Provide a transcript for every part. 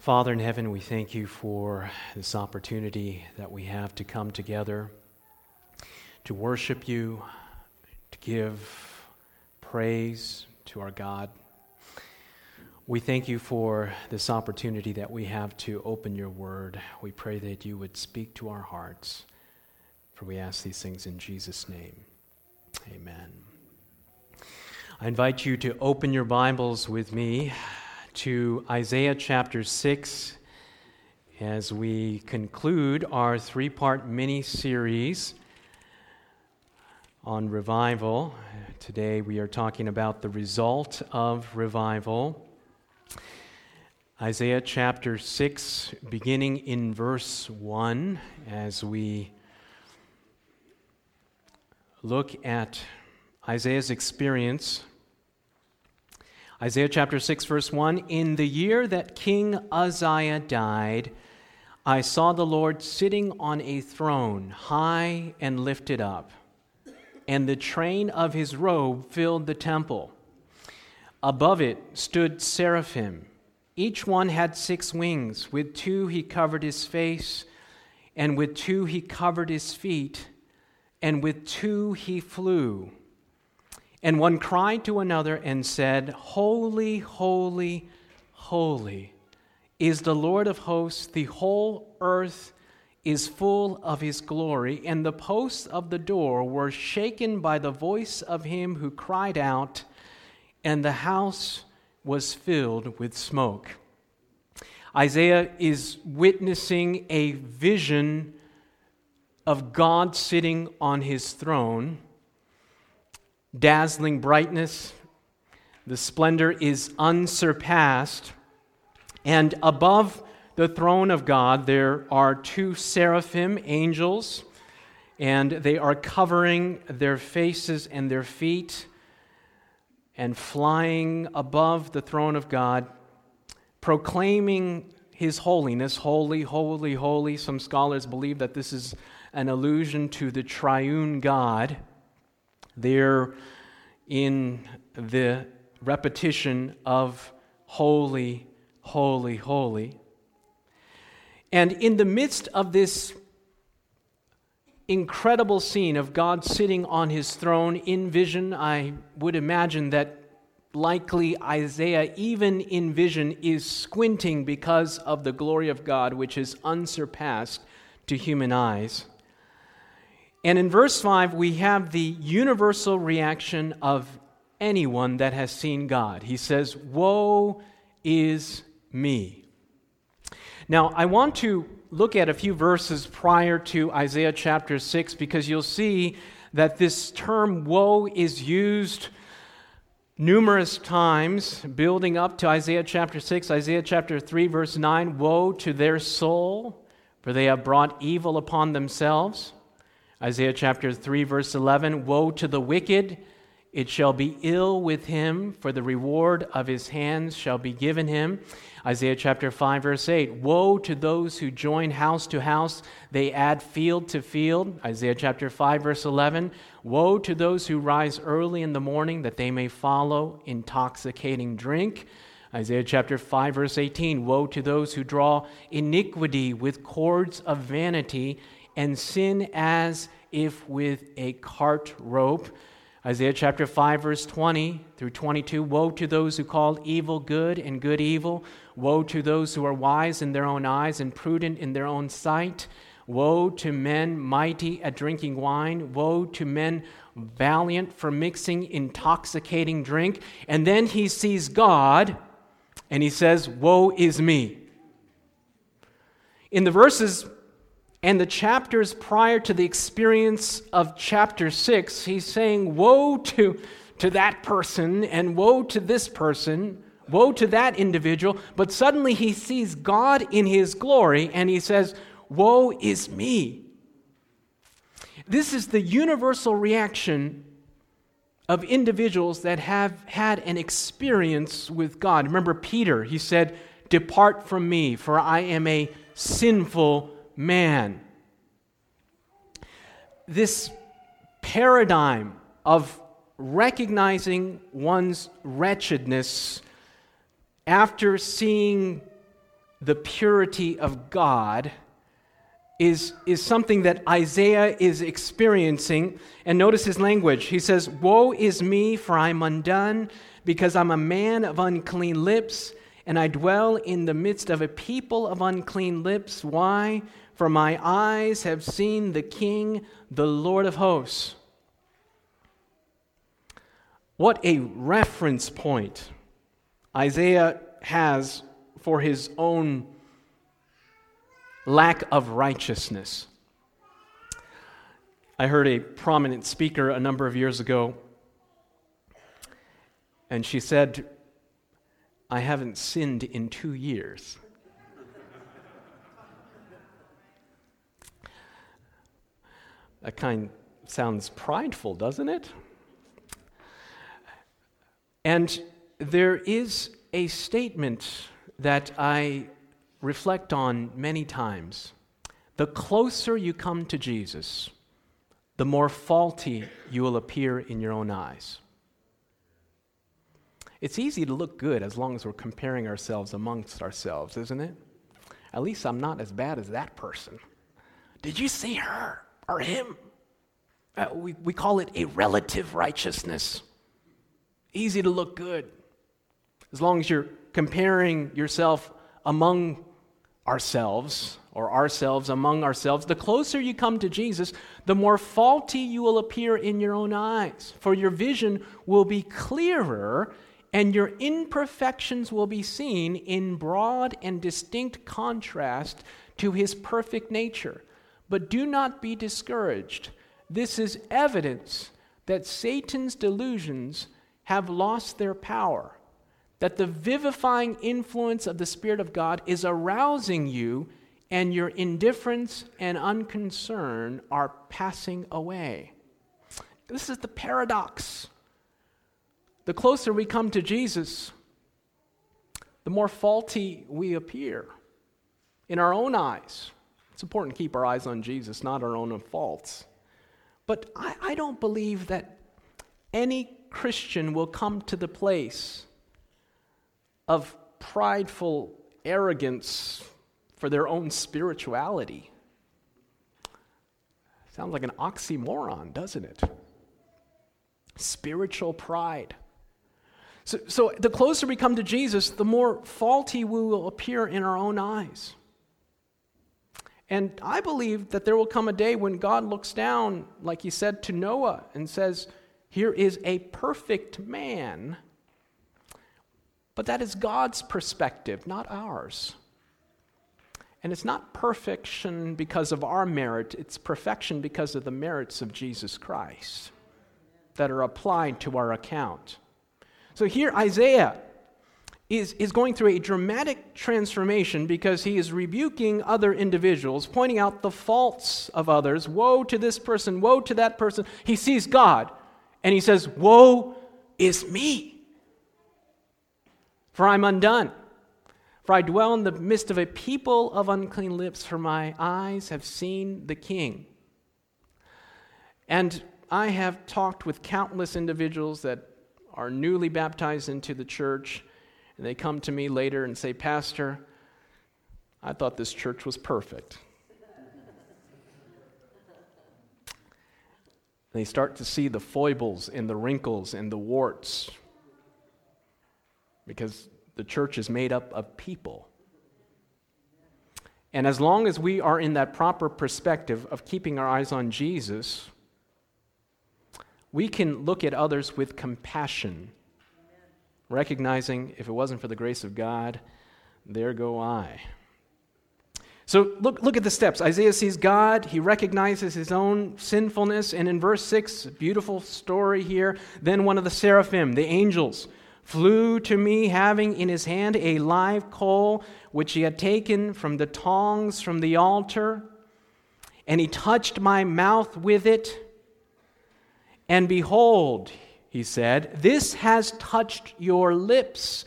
Father in heaven, we thank you for this opportunity that we have to come together, to worship you, to give praise to our God. We thank you for this opportunity that we have to open your word. We pray that you would speak to our hearts, for we ask these things in Jesus' name. Amen. I invite you to open your Bibles with me to Isaiah chapter 6 as we conclude our three part mini series on revival. Today we are talking about the result of revival. Isaiah chapter 6, beginning in verse 1, as we look at Isaiah's experience Isaiah chapter 6, verse 1 In the year that King Uzziah died, I saw the Lord sitting on a throne, high and lifted up, and the train of his robe filled the temple. Above it stood seraphim. Each one had six wings. With two he covered his face, and with two he covered his feet, and with two he flew. And one cried to another and said, Holy, holy, holy is the Lord of hosts. The whole earth is full of his glory. And the posts of the door were shaken by the voice of him who cried out, and the house was filled with smoke. Isaiah is witnessing a vision of God sitting on his throne dazzling brightness. The splendor is unsurpassed. And above the throne of God, there are two seraphim, angels, and they are covering their faces and their feet and flying above the throne of God, proclaiming his holiness holy, holy, holy. Some scholars believe that this is an allusion to the triune God. They're in the repetition of holy, holy, holy. And in the midst of this incredible scene of God sitting on his throne in vision, I would imagine that likely Isaiah, even in vision, is squinting because of the glory of God, which is unsurpassed to human eyes. And in verse 5, we have the universal reaction of anyone that has seen God. He says, Woe is me. Now, I want to look at a few verses prior to Isaiah chapter 6 because you'll see that this term woe is used numerous times, building up to Isaiah chapter 6, Isaiah chapter 3, verse 9 Woe to their soul, for they have brought evil upon themselves. Isaiah chapter 3, verse 11 Woe to the wicked! It shall be ill with him, for the reward of his hands shall be given him. Isaiah chapter 5, verse 8 Woe to those who join house to house, they add field to field. Isaiah chapter 5, verse 11 Woe to those who rise early in the morning, that they may follow intoxicating drink. Isaiah chapter 5, verse 18 Woe to those who draw iniquity with cords of vanity and sin as if with a cart rope. Isaiah chapter 5, verse 20 through 22 Woe to those who call evil good and good evil. Woe to those who are wise in their own eyes and prudent in their own sight. Woe to men mighty at drinking wine. Woe to men valiant for mixing intoxicating drink. And then he sees God and he says, Woe is me. In the verses and the chapters prior to the experience of chapter 6, he's saying, Woe to, to that person, and woe to this person, woe to that individual. But suddenly he sees God in his glory, and he says, Woe is me. This is the universal reaction of individuals that have had an experience with God. Remember Peter, he said, Depart from me, for I am a sinful man. This paradigm of recognizing one's wretchedness after seeing the purity of God is, is something that Isaiah is experiencing. And notice his language. He says, Woe is me, for I'm undone, because I'm a man of unclean lips, and I dwell in the midst of a people of unclean lips. Why? For my eyes have seen the King, the Lord of hosts. What a reference point Isaiah has for his own lack of righteousness. I heard a prominent speaker a number of years ago, and she said, I haven't sinned in two years. That kind sounds prideful, doesn't it? And there is a statement that I reflect on many times. The closer you come to Jesus, the more faulty you will appear in your own eyes. It's easy to look good as long as we're comparing ourselves amongst ourselves, isn't it? At least I'm not as bad as that person. Did you see her or him? Uh, we, we call it a relative righteousness. Easy to look good as long as you're comparing yourself among ourselves or ourselves among ourselves, the closer you come to Jesus, the more faulty you will appear in your own eyes. For your vision will be clearer and your imperfections will be seen in broad and distinct contrast to his perfect nature. But do not be discouraged. This is evidence that Satan's delusions have lost their power that the vivifying influence of the Spirit of God is arousing you, and your indifference and unconcern are passing away. This is the paradox. The closer we come to Jesus, the more faulty we appear in our own eyes. It's important to keep our eyes on Jesus, not our own faults. But I, I don't believe that any Christian will come to the place of prideful arrogance for their own spirituality. Sounds like an oxymoron, doesn't it? Spiritual pride. So, so, the closer we come to Jesus, the more faulty we will appear in our own eyes. And I believe that there will come a day when God looks down, like he said to Noah, and says, Here is a perfect man but that is God's perspective, not ours. And it's not perfection because of our merit, it's perfection because of the merits of Jesus Christ that are applied to our account. So here, Isaiah is, is going through a dramatic transformation because he is rebuking other individuals, pointing out the faults of others. Woe to this person, woe to that person. He sees God and he says, Woe is me for I'm undone. For I dwell in the midst of a people of unclean lips, for my eyes have seen the King. And I have talked with countless individuals that are newly baptized into the church, and they come to me later and say, Pastor, I thought this church was perfect. they start to see the foibles and the wrinkles and the warts because the church is made up of people. And as long as we are in that proper perspective of keeping our eyes on Jesus, we can look at others with compassion, recognizing if it wasn't for the grace of God, there go I. So look, look at the steps. Isaiah sees God, he recognizes his own sinfulness, and in verse 6, beautiful story here, then one of the seraphim, the angels, flew to me, having in his hand a live coal which he had taken from the tongs from the altar. And he touched my mouth with it. And behold, he said, This has touched your lips.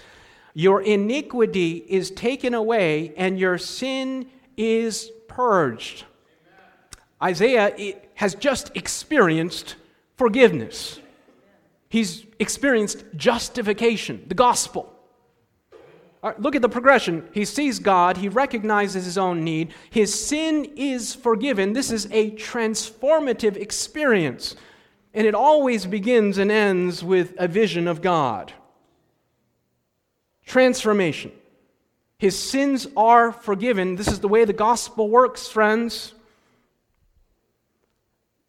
Your iniquity is taken away, and your sin is purged. Isaiah has just experienced forgiveness. He's experienced justification, the gospel. Right, look at the progression. He sees God, he recognizes his own need, his sin is forgiven. This is a transformative experience. And it always begins and ends with a vision of God. Transformation. His sins are forgiven. This is the way the gospel works, friends.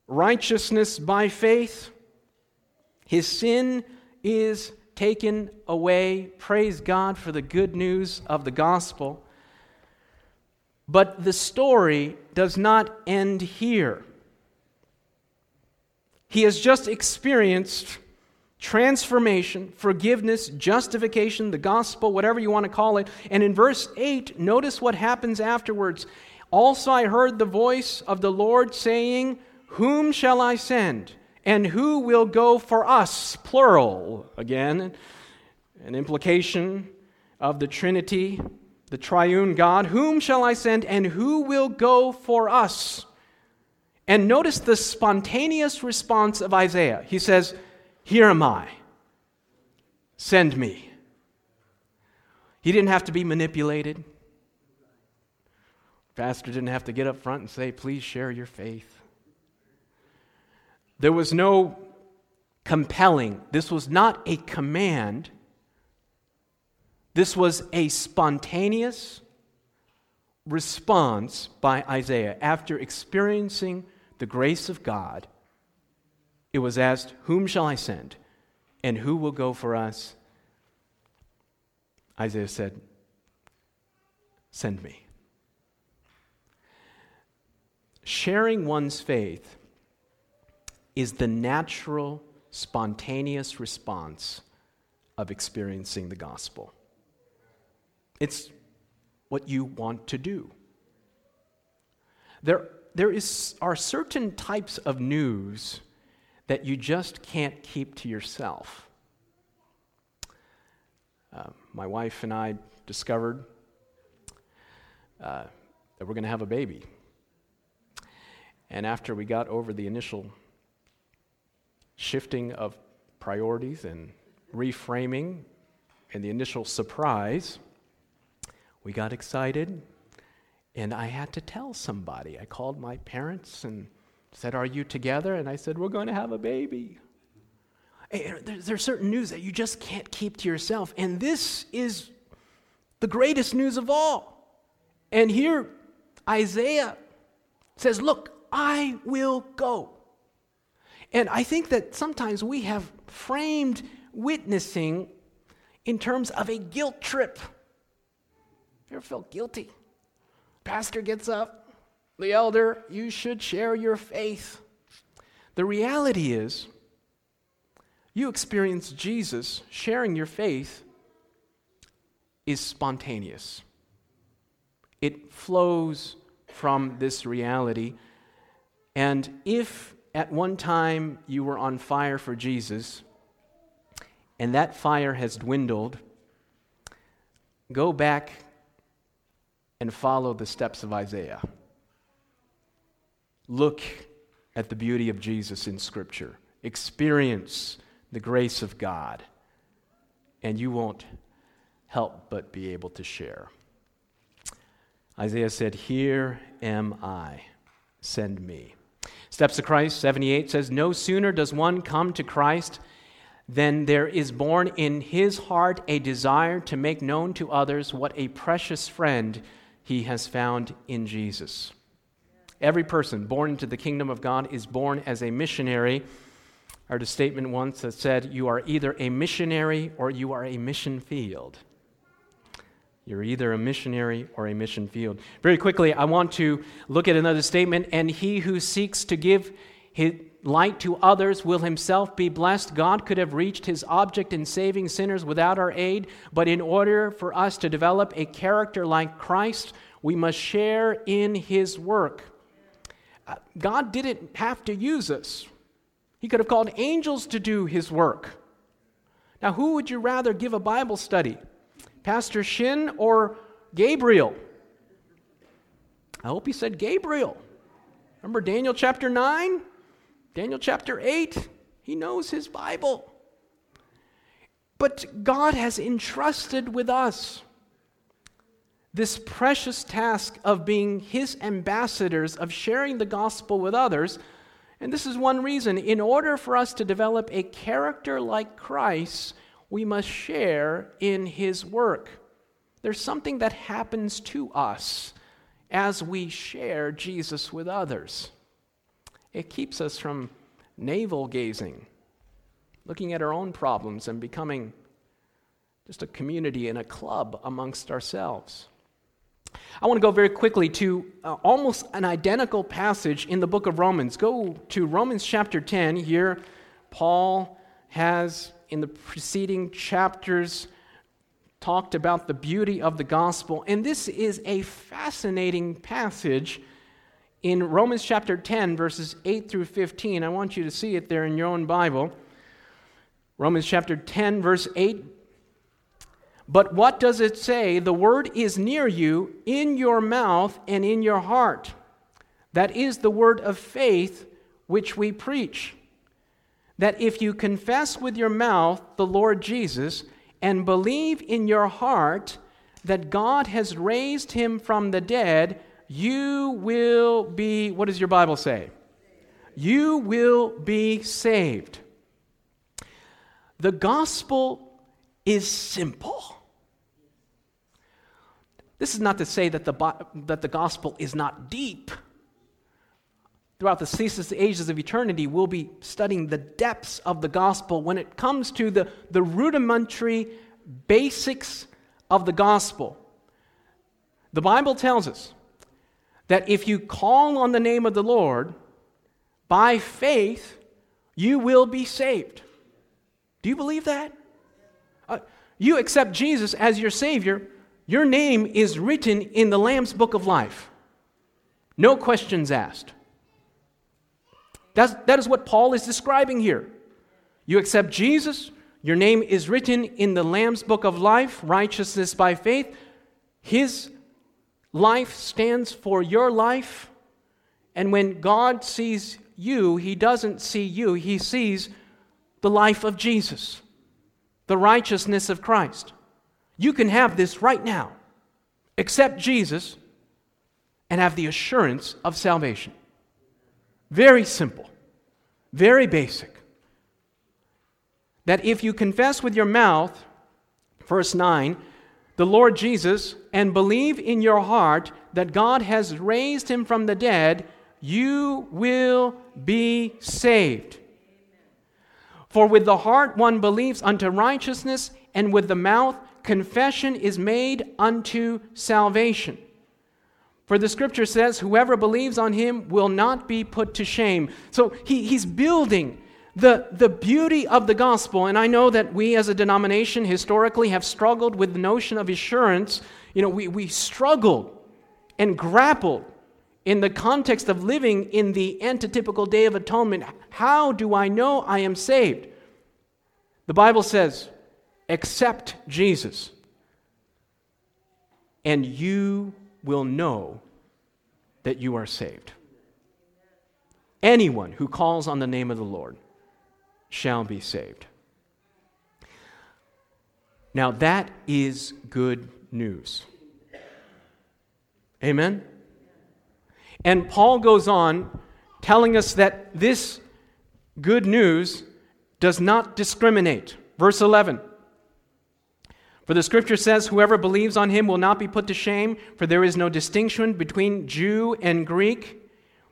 Righteousness by faith. His sin is taken away. Praise God for the good news of the gospel. But the story does not end here. He has just experienced transformation, forgiveness, justification, the gospel, whatever you want to call it. And in verse 8, notice what happens afterwards. Also, I heard the voice of the Lord saying, Whom shall I send? And who will go for us? Plural. Again, an implication of the Trinity, the triune God. Whom shall I send? And who will go for us? And notice the spontaneous response of Isaiah. He says, Here am I. Send me. He didn't have to be manipulated. Pastor didn't have to get up front and say, Please share your faith. There was no compelling, this was not a command. This was a spontaneous response by Isaiah after experiencing the grace of God, it was asked, Whom shall I send? And who will go for us? Isaiah said, Send me. Sharing one's faith is the natural, spontaneous response of experiencing the gospel. It's what you want to do. There there is, are certain types of news that you just can't keep to yourself. Uh, my wife and I discovered uh, that we're going to have a baby. And after we got over the initial shifting of priorities and reframing and the initial surprise, we got excited and I had to tell somebody. I called my parents and said, Are you together? And I said, We're going to have a baby. Eh, eh, there's certain news that you just can't keep to yourself. And this is the greatest news of all. And here, Isaiah says, Look, I will go. And I think that sometimes we have framed witnessing in terms of a guilt trip. You ever felt guilty? Pastor gets up, the elder, you should share your faith. The reality is, you experience Jesus sharing your faith is spontaneous. It flows from this reality. And if at one time you were on fire for Jesus, and that fire has dwindled, go back and follow the steps of Isaiah. Look at the beauty of Jesus in Scripture, experience the grace of God, and you won't help but be able to share. Isaiah said, Here am I, send me. Steps of Christ 78 says, No sooner does one come to Christ than there is born in his heart a desire to make known to others what a precious friend he has found in Jesus. Every person born into the kingdom of God is born as a missionary. I heard a statement once that said, You are either a missionary or you are a mission field. You're either a missionary or a mission field. Very quickly, I want to look at another statement. And he who seeks to give his light to others will himself be blessed. God could have reached his object in saving sinners without our aid, but in order for us to develop a character like Christ, we must share in his work. Uh, God didn't have to use us, he could have called angels to do his work. Now, who would you rather give a Bible study? Pastor Shin or Gabriel? I hope he said Gabriel. Remember Daniel chapter 9? Daniel chapter 8, he knows his Bible. But God has entrusted with us this precious task of being his ambassadors, of sharing the gospel with others. And this is one reason. In order for us to develop a character like Christ, we must share in his work. There's something that happens to us as we share Jesus with others. It keeps us from navel gazing, looking at our own problems and becoming just a community and a club amongst ourselves. I want to go very quickly to uh, almost an identical passage in the book of Romans. Go to Romans chapter 10. Here, Paul has, in the preceding chapters, talked about the beauty of the gospel. And this is a fascinating passage in Romans chapter 10, verses 8 through 15. I want you to see it there in your own Bible. Romans chapter 10, verse 8 but what does it say? The word is near you, in your mouth and in your heart. That is the word of faith which we preach. That if you confess with your mouth the Lord Jesus and believe in your heart that God has raised him from the dead, you will be, what does your Bible say? You will be saved. The gospel is simple. This is not to say that the, that the gospel is not deep. Throughout the ceaseless ages of eternity, we'll be studying the depths of the gospel when it comes to the, the rudimentary basics of the gospel. The Bible tells us that if you call on the name of the Lord by faith, you will be saved. Do you believe that? Uh, you accept Jesus as your Savior, your name is written in the Lamb's book of life. No questions asked. That's, that is what Paul is describing here. You accept Jesus, your name is written in the Lamb's book of life, righteousness by faith. His life stands for your life. And when God sees you, He doesn't see you, He sees the life of Jesus, the righteousness of Christ. You can have this right now. Accept Jesus and have the assurance of salvation. Very simple, very basic. That if you confess with your mouth, verse 9, the Lord Jesus and believe in your heart that God has raised him from the dead, you will be saved. For with the heart one believes unto righteousness, and with the mouth confession is made unto salvation. For the scripture says, Whoever believes on him will not be put to shame. So he, he's building the, the beauty of the gospel. And I know that we as a denomination historically have struggled with the notion of assurance. You know, we, we struggled and grappled in the context of living in the antitypical day of atonement. How do I know I am saved? The Bible says, accept Jesus, and you will know that you are saved. Anyone who calls on the name of the Lord shall be saved. Now, that is good news. Amen? And Paul goes on telling us that this good news does not discriminate. Verse 11 for the scripture says, Whoever believes on him will not be put to shame, for there is no distinction between Jew and Greek.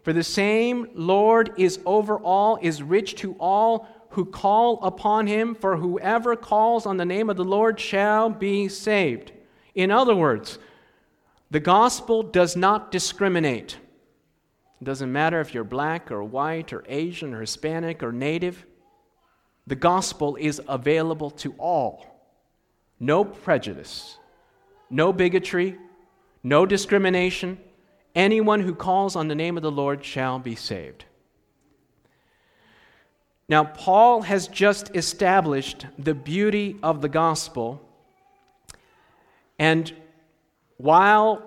For the same Lord is over all, is rich to all who call upon him, for whoever calls on the name of the Lord shall be saved. In other words, the gospel does not discriminate. It doesn't matter if you're black or white or Asian or Hispanic or native, the gospel is available to all no prejudice, no bigotry, no discrimination. Anyone who calls on the name of the Lord shall be saved. Now, Paul has just established the beauty of the gospel. And while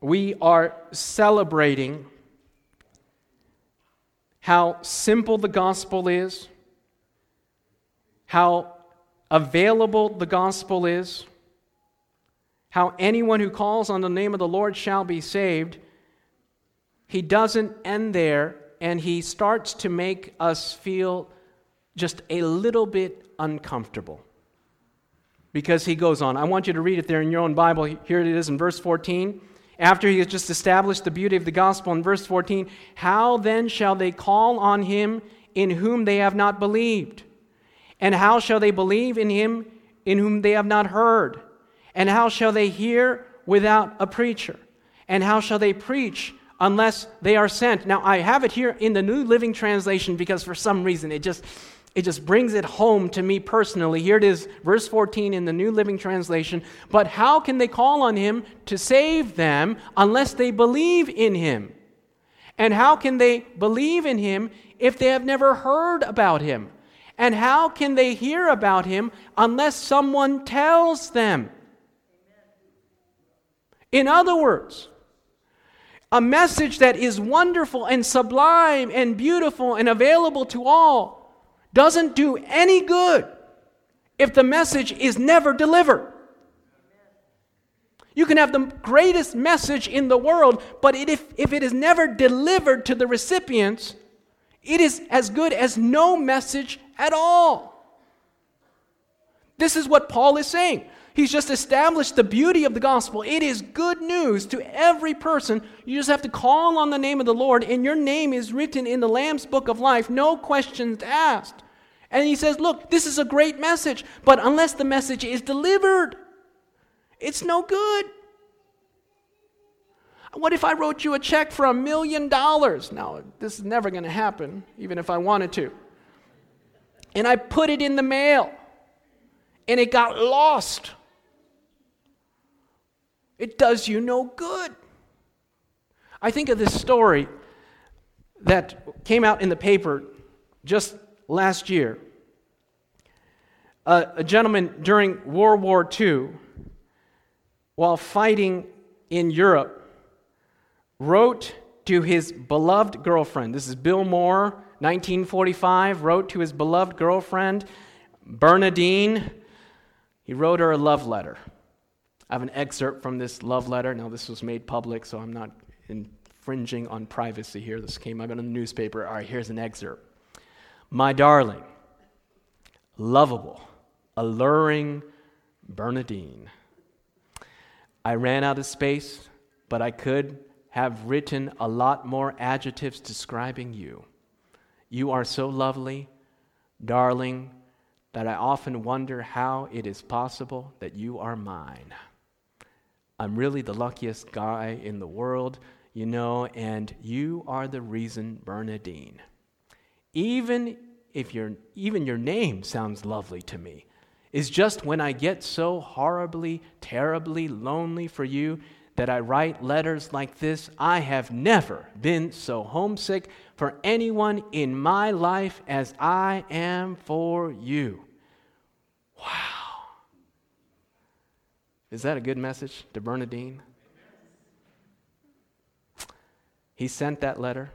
we are celebrating how simple the gospel is, how available the gospel is, how anyone who calls on the name of the Lord shall be saved, he doesn't end there and he starts to make us feel just a little bit uncomfortable. Because he goes on. I want you to read it there in your own Bible. Here it is in verse 14. After he has just established the beauty of the gospel in verse 14, how then shall they call on him in whom they have not believed? And how shall they believe in him in whom they have not heard? And how shall they hear without a preacher? And how shall they preach unless they are sent? Now, I have it here in the New Living Translation because for some reason it just. It just brings it home to me personally. Here it is, verse 14 in the New Living Translation. But how can they call on him to save them unless they believe in him? And how can they believe in him if they have never heard about him? And how can they hear about him unless someone tells them? In other words, a message that is wonderful and sublime and beautiful and available to all doesn't do any good if the message is never delivered. You can have the greatest message in the world, but if, if it is never delivered to the recipients, it is as good as no message at all. This is what Paul is saying. He's just established the beauty of the gospel. It is good news to every person. You just have to call on the name of the Lord, and your name is written in the Lamb's book of life, no questions asked. And he says, Look, this is a great message, but unless the message is delivered, it's no good. What if I wrote you a check for a million dollars? Now, this is never going to happen, even if I wanted to. And I put it in the mail, and it got lost it does you no good. I think of this story that came out in the paper just last year. Uh, a gentleman during World War II, while fighting in Europe, wrote to his beloved girlfriend. This is Bill Moore, 1945, wrote to his beloved girlfriend, Bernadine. He wrote her a love letter. I have an excerpt from this love letter. Now, this was made public, so I'm not infringing on privacy here. This came out in the newspaper. All right, here's an excerpt. My darling, lovable, alluring Bernadine. I ran out of space, but I could have written a lot more adjectives describing you. You are so lovely, darling, that I often wonder how it is possible that you are mine. I'm really the luckiest guy in the world, you know, and you are the reason, Bernadine. Even if your, even your name sounds lovely to me, is just when I get so horribly, terribly lonely for you that I write letters like this. I have never been so homesick for anyone in my life as I am for you. Wow. Is that a good message to Bernadine? He sent that letter,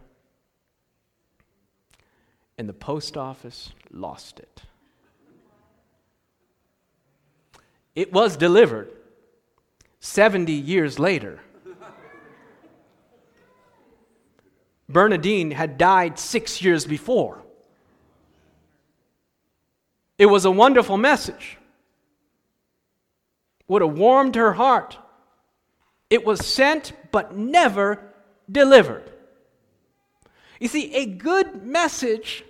and the post office lost it. It was delivered 70 years later. Bernadine had died six years before. It was a wonderful message would have warmed her heart. It was sent but never delivered. You see, a good message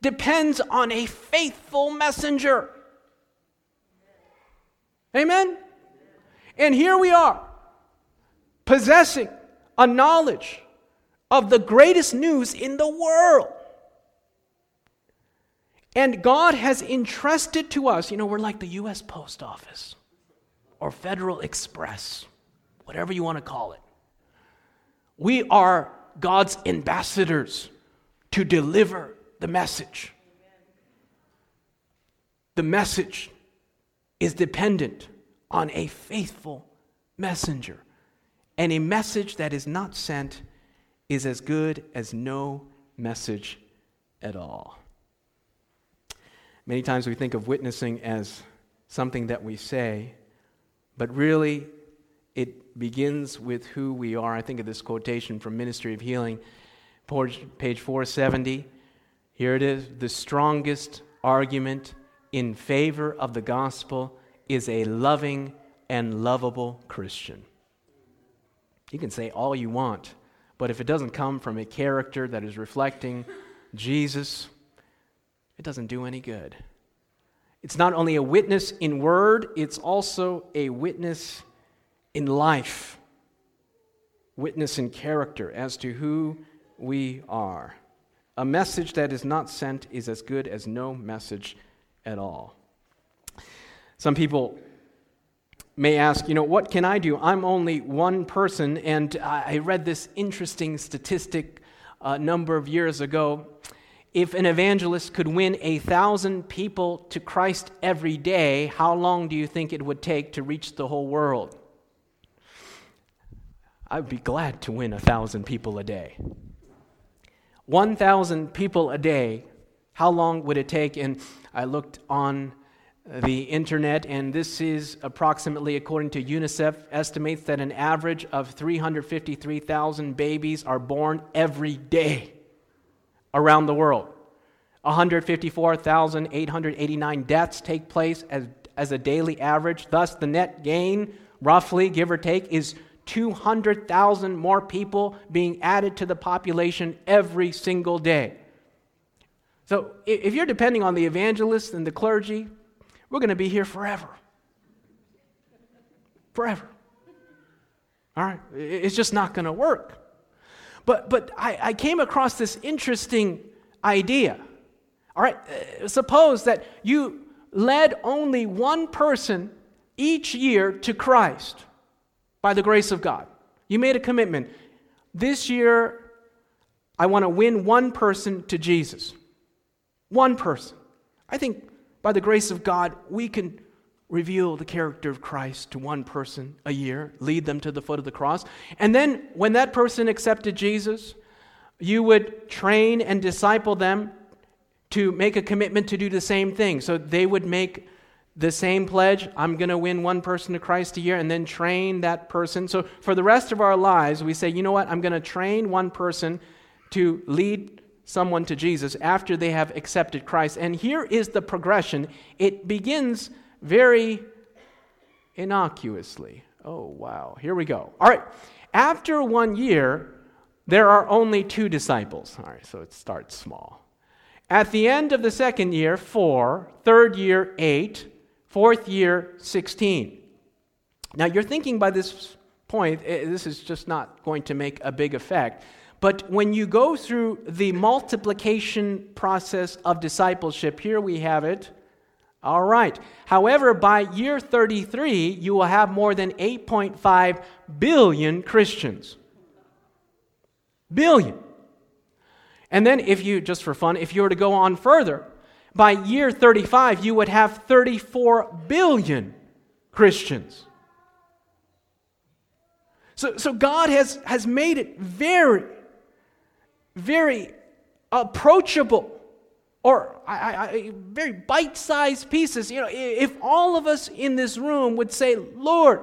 depends on a faithful messenger. Amen? And here we are, possessing a knowledge of the greatest news in the world. And God has entrusted to us, you know, we're like the U.S. Post Office or Federal Express, whatever you want to call it. We are God's ambassadors to deliver the message. The message is dependent on a faithful messenger. And a message that is not sent is as good as no message at all. Many times we think of witnessing as something that we say, But really, it begins with who we are. I think of this quotation from Ministry of Healing, page 470. Here it is the strongest argument in favor of the gospel is a loving and lovable Christian. You can say all you want, but if it doesn't come from a character that is reflecting Jesus, it doesn't do any good. It's not only a witness in word, it's also a witness in life, witness in character as to who we are. A message that is not sent is as good as no message at all. Some people may ask, you know, what can I do? I'm only one person, and I read this interesting statistic a number of years ago. If an evangelist could win a thousand people to Christ every day, how long do you think it would take to reach the whole world? I'd be glad to win a thousand people a day. 1,000 people a day, how long would it take? And I looked on the internet, and this is approximately, according to UNICEF, estimates that an average of 353,000 babies are born every day around the world. 154,889 deaths take place as, as a daily average. Thus, the net gain, roughly, give or take, is 200,000 more people being added to the population every single day. So, if you're depending on the evangelists and the clergy, we're going to be here forever. Forever. All right? It's just not going to work. But, but I, I came across this interesting idea. All right? Uh, suppose that you led only one person each year to Christ by the grace of God. You made a commitment. This year, I want to win one person to Jesus. One person. I think by the grace of God, we can reveal the character of Christ to one person a year, lead them to the foot of the cross. And then when that person accepted Jesus, you would train and disciple them to make a commitment to do the same thing. So they would make the same pledge I'm going to win one person to Christ a year and then train that person. So for the rest of our lives, we say, you know what? I'm going to train one person to lead someone to Jesus after they have accepted Christ. And here is the progression it begins very innocuously. Oh, wow. Here we go. All right. After one year, there are only two disciples. All right, so it starts small. At the end of the second year, four. Third year, eight. Fourth year, 16. Now, you're thinking by this point, eh, this is just not going to make a big effect. But when you go through the multiplication process of discipleship, here we have it. All right. However, by year 33, you will have more than 8.5 billion Christians. Billion. And then, if you, just for fun, if you were to go on further, by year 35, you would have 34 billion Christians. So, so God has, has made it very, very approachable or I, I, very bite sized pieces. You know, if all of us in this room would say, Lord,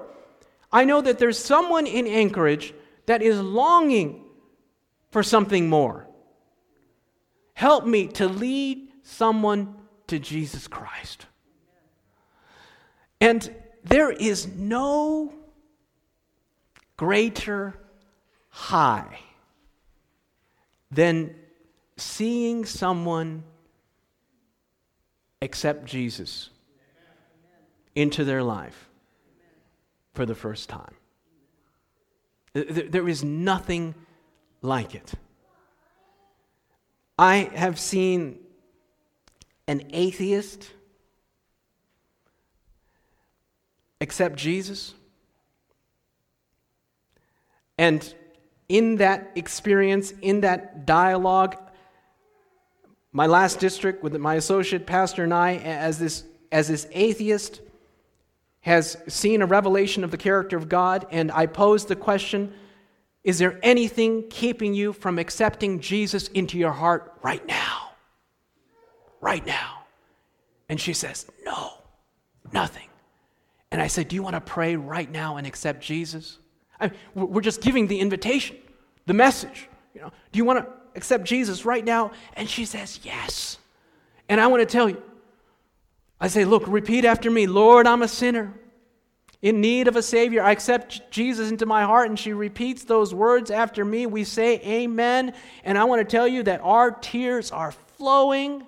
I know that there's someone in Anchorage that is longing for something more. Help me to lead someone to Jesus Christ. And there is no greater high than seeing someone accept Jesus into their life for the first time. There is nothing like it. I have seen an atheist accept Jesus. And in that experience, in that dialogue, my last district with my associate pastor and I, as this, as this atheist, has seen a revelation of the character of God, and I posed the question Is there anything keeping you from accepting Jesus into your heart right now? Right now. And she says, No, nothing. And I said, Do you want to pray right now and accept Jesus? I we're just giving the invitation, the message. You know, do you want to accept Jesus right now? And she says, Yes. And I want to tell you, I say, Look, repeat after me Lord, I'm a sinner in need of a Savior. I accept Jesus into my heart. And she repeats those words after me. We say, Amen. And I want to tell you that our tears are flowing.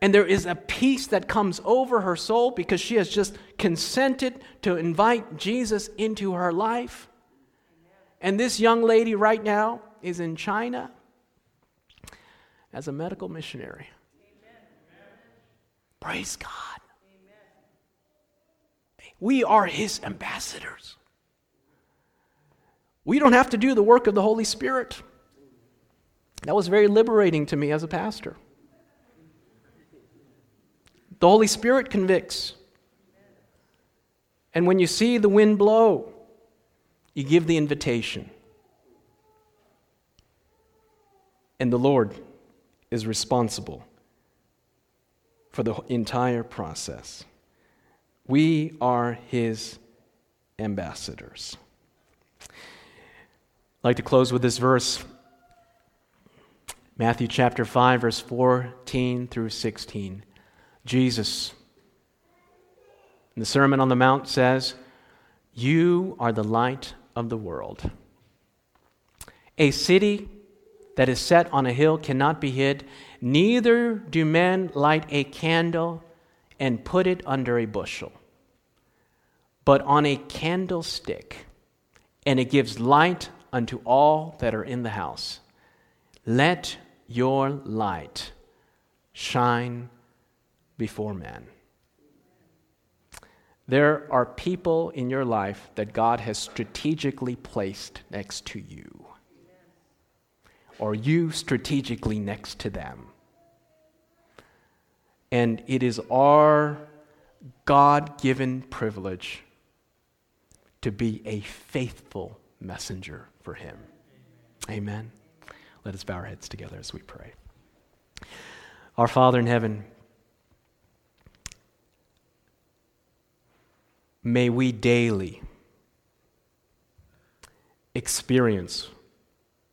And there is a peace that comes over her soul because she has just consented to invite Jesus into her life. And this young lady right now is in China as a medical missionary. Praise God. We are His ambassadors. We don't have to do the work of the Holy Spirit. That was very liberating to me as a pastor. The Holy Spirit convicts. And when you see the wind blow, you give the invitation. And the Lord is responsible for the entire process. We are his ambassadors. I'd like to close with this verse Matthew chapter 5, verse 14 through 16. Jesus, in the Sermon on the Mount, says, You are the light of the world. A city that is set on a hill cannot be hid, neither do men light a candle and put it under a bushel, but on a candlestick, and it gives light unto all that are in the house. Let your light shine before men. There are people in your life that God has strategically placed next to you, or you strategically next to them. And it is our God given privilege to be a faithful messenger for Him. Amen. Let us bow our heads together as we pray. Our Father in heaven, may we daily experience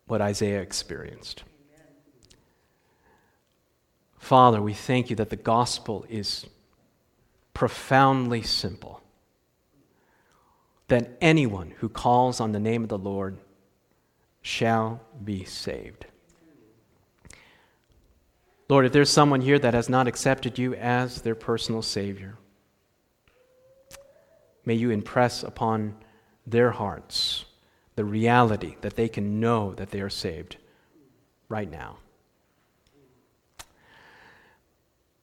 what Isaiah experienced. Father, we thank you that the gospel is profoundly simple. That anyone who calls on the name of the Lord shall be saved. Lord, if there's someone here that has not accepted you as their personal Savior, may you impress upon their hearts the reality that they can know that they are saved right now.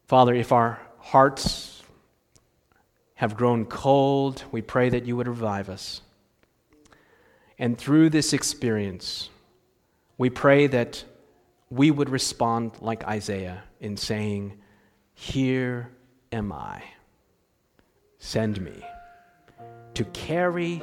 Father, if our hearts have grown cold, we pray that you would revive us. And through this experience, we pray that we would respond like Isaiah in saying, Here am I. Send me to carry